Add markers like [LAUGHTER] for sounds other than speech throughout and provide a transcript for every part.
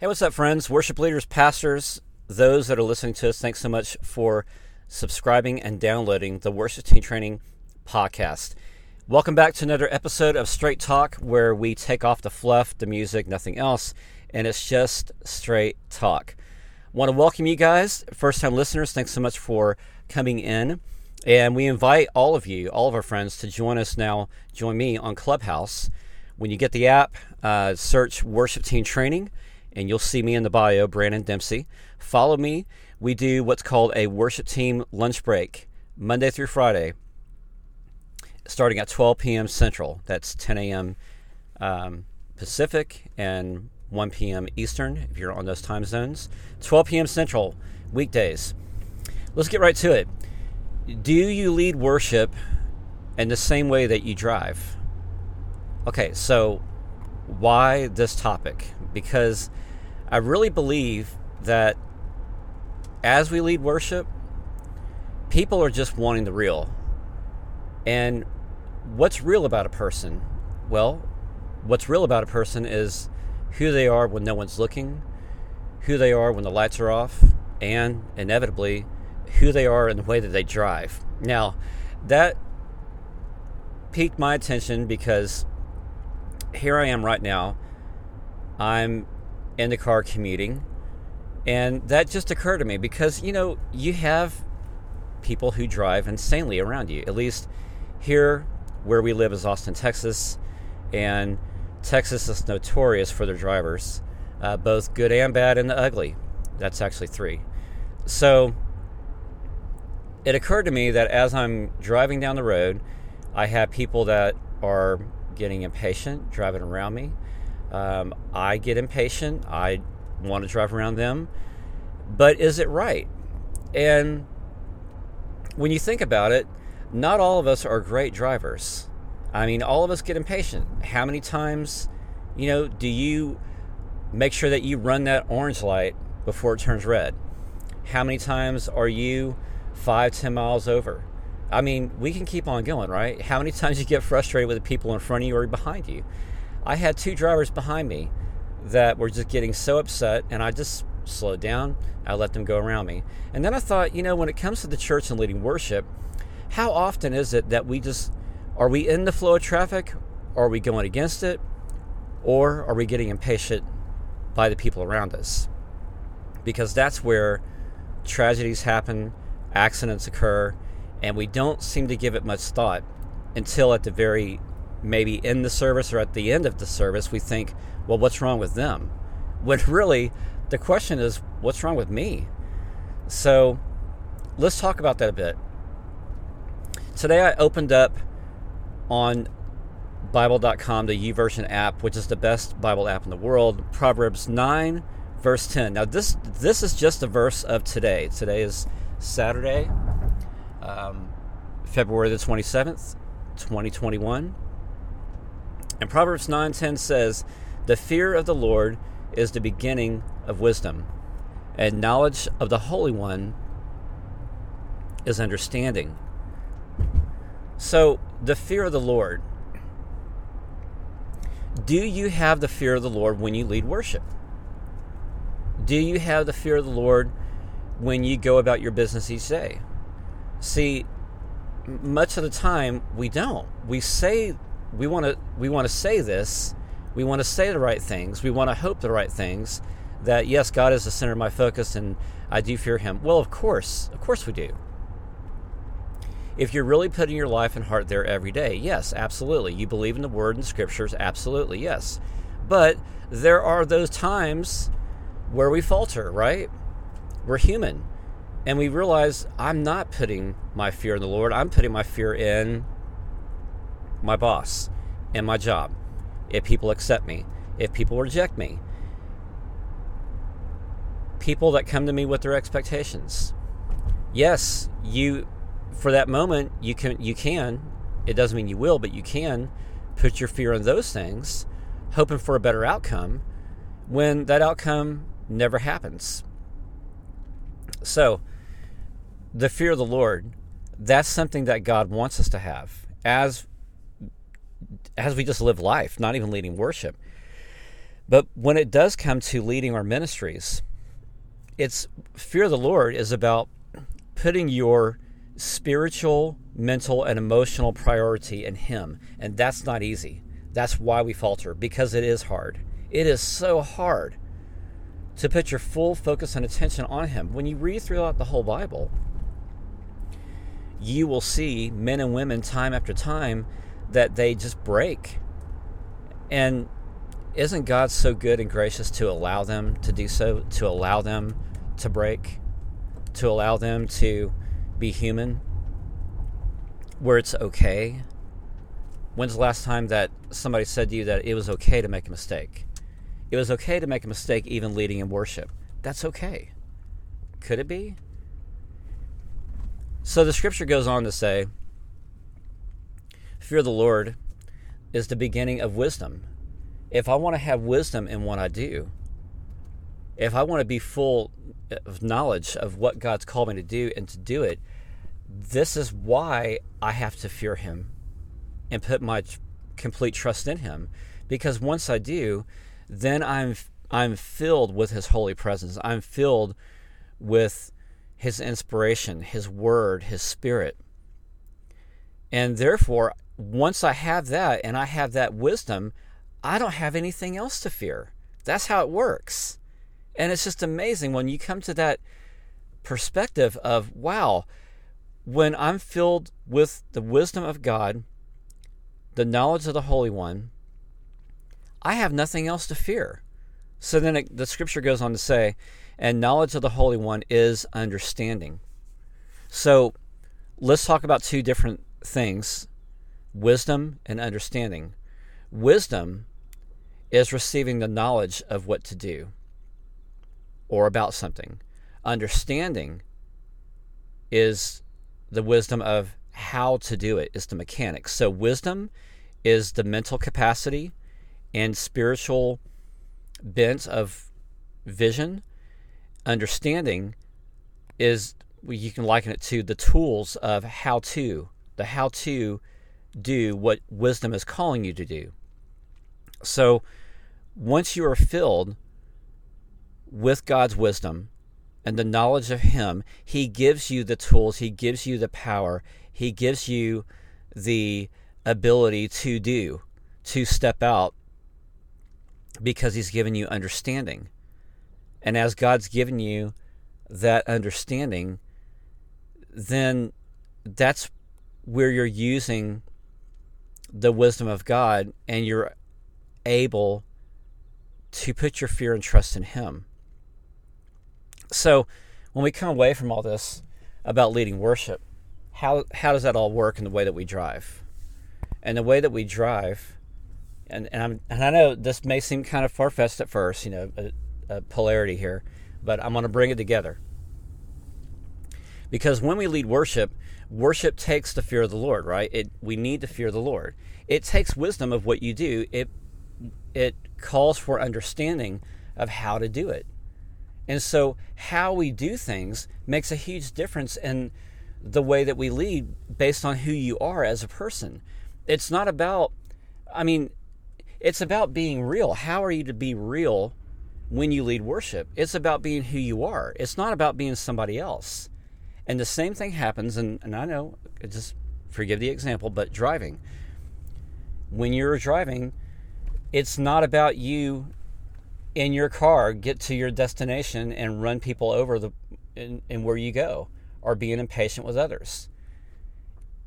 Hey, what's up, friends? Worship leaders, pastors, those that are listening to us, thanks so much for subscribing and downloading the Worship Team Training podcast. Welcome back to another episode of Straight Talk, where we take off the fluff, the music, nothing else, and it's just straight talk. Want to welcome you guys, first time listeners. Thanks so much for coming in. And we invite all of you, all of our friends, to join us now, join me on Clubhouse. When you get the app, uh, search Worship Team Training and you'll see me in the bio, Brandon Dempsey. Follow me. We do what's called a worship team lunch break, Monday through Friday, starting at 12 p.m. Central. That's 10 a.m. Um, Pacific and 1 p.m. Eastern, if you're on those time zones. 12 p.m. Central, weekdays. Let's get right to it. Do you lead worship in the same way that you drive? Okay, so why this topic? Because I really believe that as we lead worship, people are just wanting the real. And what's real about a person? Well, what's real about a person is who they are when no one's looking, who they are when the lights are off, and inevitably who they are in the way that they drive. Now, that piqued my attention because here I am right now. I'm in the car commuting. And that just occurred to me because, you know, you have people who drive insanely around you. At least here where we live is Austin, Texas. And Texas is notorious for their drivers, uh, both good and bad and the ugly. That's actually three. So it occurred to me that as I'm driving down the road, I have people that are getting impatient driving around me. Um, I get impatient. I want to drive around them. But is it right? And when you think about it, not all of us are great drivers. I mean, all of us get impatient. How many times, you know, do you make sure that you run that orange light before it turns red? How many times are you five, ten miles over? I mean, we can keep on going, right? How many [LAUGHS] times you get frustrated with the people in front of you or behind you? I had two drivers behind me that were just getting so upset, and I just slowed down. I let them go around me. And then I thought, you know, when it comes to the church and leading worship, how often is it that we just are we in the flow of traffic? Are we going against it? Or are we getting impatient by the people around us? Because that's where tragedies happen, accidents occur, and we don't seem to give it much thought until at the very maybe in the service or at the end of the service we think well what's wrong with them? [LAUGHS] When really the question is what's wrong with me? So let's talk about that a bit. Today i opened up on bible.com the YouVersion app which is the best bible app in the world proverbs 9 verse 10 now this this is just a verse of today. Today is saturday um, February the 27th, 2021. And Proverbs 9:10 says, "The fear of the Lord is the beginning of wisdom, and knowledge of the Holy One is understanding." So, the fear of the Lord. Do you have the fear of the Lord when you lead worship? Do you have the fear of the Lord when you go about your business each day? See, much of the time we don't. We say we want to we want to say this, we want to say the right things, we want to hope the right things that yes, God is the center of my focus and I do fear him. Well, of course, of course we do. If you're really putting your life and heart there every day, yes, absolutely. You believe in the word and the scriptures, absolutely, yes. But there are those times where we falter, right? We're human and we realize I'm not putting my fear in the Lord. I'm putting my fear in my boss and my job. If people accept me, if people reject me, people that come to me with their expectations. Yes, you for that moment you can you can it doesn't mean you will, but you can put your fear in those things, hoping for a better outcome when that outcome never happens. So, the fear of the Lord, that's something that God wants us to have as as we just live life, not even leading worship. But when it does come to leading our ministries, it's fear of the Lord is about putting your spiritual, mental, and emotional priority in Him. And that's not easy. That's why we falter, because it is hard. It is so hard to put your full focus and attention on Him. When you read throughout the whole Bible, you will see men and women time after time that they just break. And isn't God so good and gracious to allow them to do so, to allow them to break, to allow them to be human, where it's okay? When's the last time that somebody said to you that it was okay to make a mistake? It was okay to make a mistake even leading in worship. That's okay. Could it be? So the scripture goes on to say, Fear the Lord is the beginning of wisdom. If I want to have wisdom in what I do, if I want to be full of knowledge of what God's called me to do and to do it, this is why I have to fear Him and put my complete trust in Him. Because once I do, then I'm I'm filled with His holy presence. I'm filled with his inspiration, his word, his spirit. And therefore, once I have that and I have that wisdom, I don't have anything else to fear. That's how it works. And it's just amazing when you come to that perspective of, wow, when I'm filled with the wisdom of God, the knowledge of the Holy One, I have nothing else to fear. So then it, the scripture goes on to say, and knowledge of the Holy One is understanding. So let's talk about two different things wisdom and understanding. Wisdom is receiving the knowledge of what to do or about something. Understanding is the wisdom of how to do it, is the mechanics. So, wisdom is the mental capacity and spiritual bent of vision understanding is you can liken it to the tools of how to, the how to do what wisdom is calling you to do. So once you are filled with God's wisdom and the knowledge of Him, He gives you the tools, He gives you the power, He gives you the ability to do, to step out because He's given you understanding. And as God's given you that understanding, then that's where you're using the wisdom of God and you're able to put your fear and trust in Him. So, when we come away from all this about leading worship, how, how does that all work in the way that we drive? And the way that we drive, and, and, and I know this may seem kind of far fetched at first, you know, uh, polarity here, but I'm going to bring it together. Because when we lead worship, worship takes the fear of the Lord, right? It we need to fear the Lord. It takes wisdom of what you do. It it calls for understanding of how to do it. And so how we do things makes a huge difference in the way that we lead based on who you are as a person. It's not about I mean, it's about being real. How are you to be real when you lead worship. It's about being who you are. It's not about being somebody else. And the same thing happens, and, and I know, just forgive the example, but driving. When you're driving, it's not about you in your car get to your destination and run people over the in, in where you go or being impatient with others.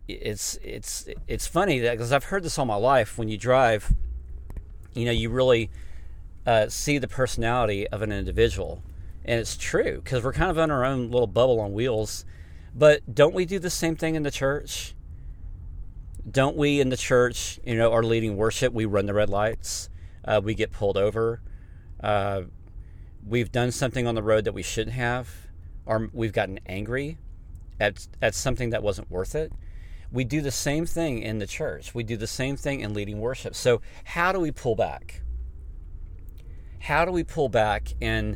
It's it's it's funny that because I've heard this all my life. When you drive, you know, you really uh, see the personality of an individual. And it's true because we're kind of in our own little bubble on wheels. But don't we do the same thing in the church? Don't we in the church, you know, are leading worship? We run the red lights. Uh, we get pulled over. Uh, we've done something on the road that we shouldn't have, or we've gotten angry at, at something that wasn't worth it. We do the same thing in the church. We do the same thing in leading worship. So, how do we pull back? how do we pull back and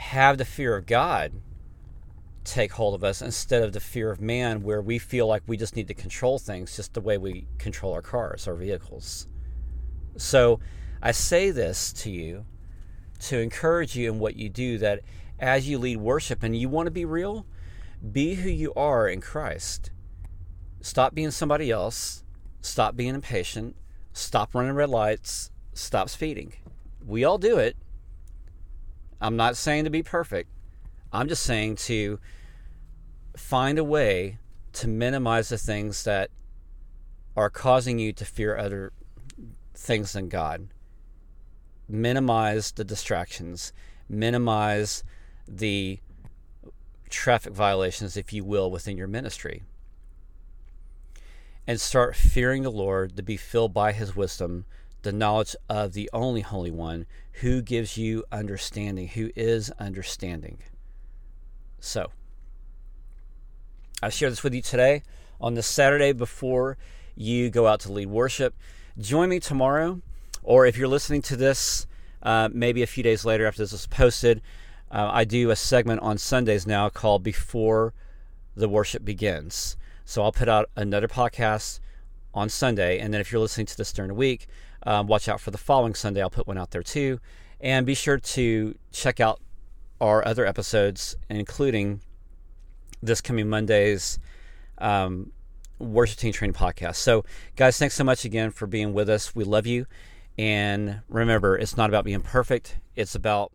have the fear of God take hold of us instead of the fear of man, where we feel like we just need to control things just the way we control our cars, our vehicles? So I say this to you to encourage you in what you do that as you lead worship and you want to be real, be who you are in Christ. Stop being somebody else. Stop being impatient. Stop running red lights. Stop speeding. We all do it. I'm not saying to be perfect. I'm just saying to find a way to minimize the things that are causing you to fear other things than God. Minimize the distractions, minimize the traffic violations, if you will, within your ministry. And start fearing the Lord to be filled by his wisdom, the knowledge of the only Holy One who gives you understanding, who is understanding. So, I share this with you today on the Saturday before you go out to lead worship. Join me tomorrow, or if you're listening to this uh, maybe a few days later after this is posted, uh, I do a segment on Sundays now called Before the Worship Begins. So I'll put out another podcast on Sunday, and then if you're listening to this during the week, um, watch out for the following Sunday. I'll put one out there too. And be sure to check out our other episodes, including this coming Monday's um, Worship Team Training Podcast. So, guys, thanks so much again for being with us. We love you. And remember, it's not about being perfect, it's about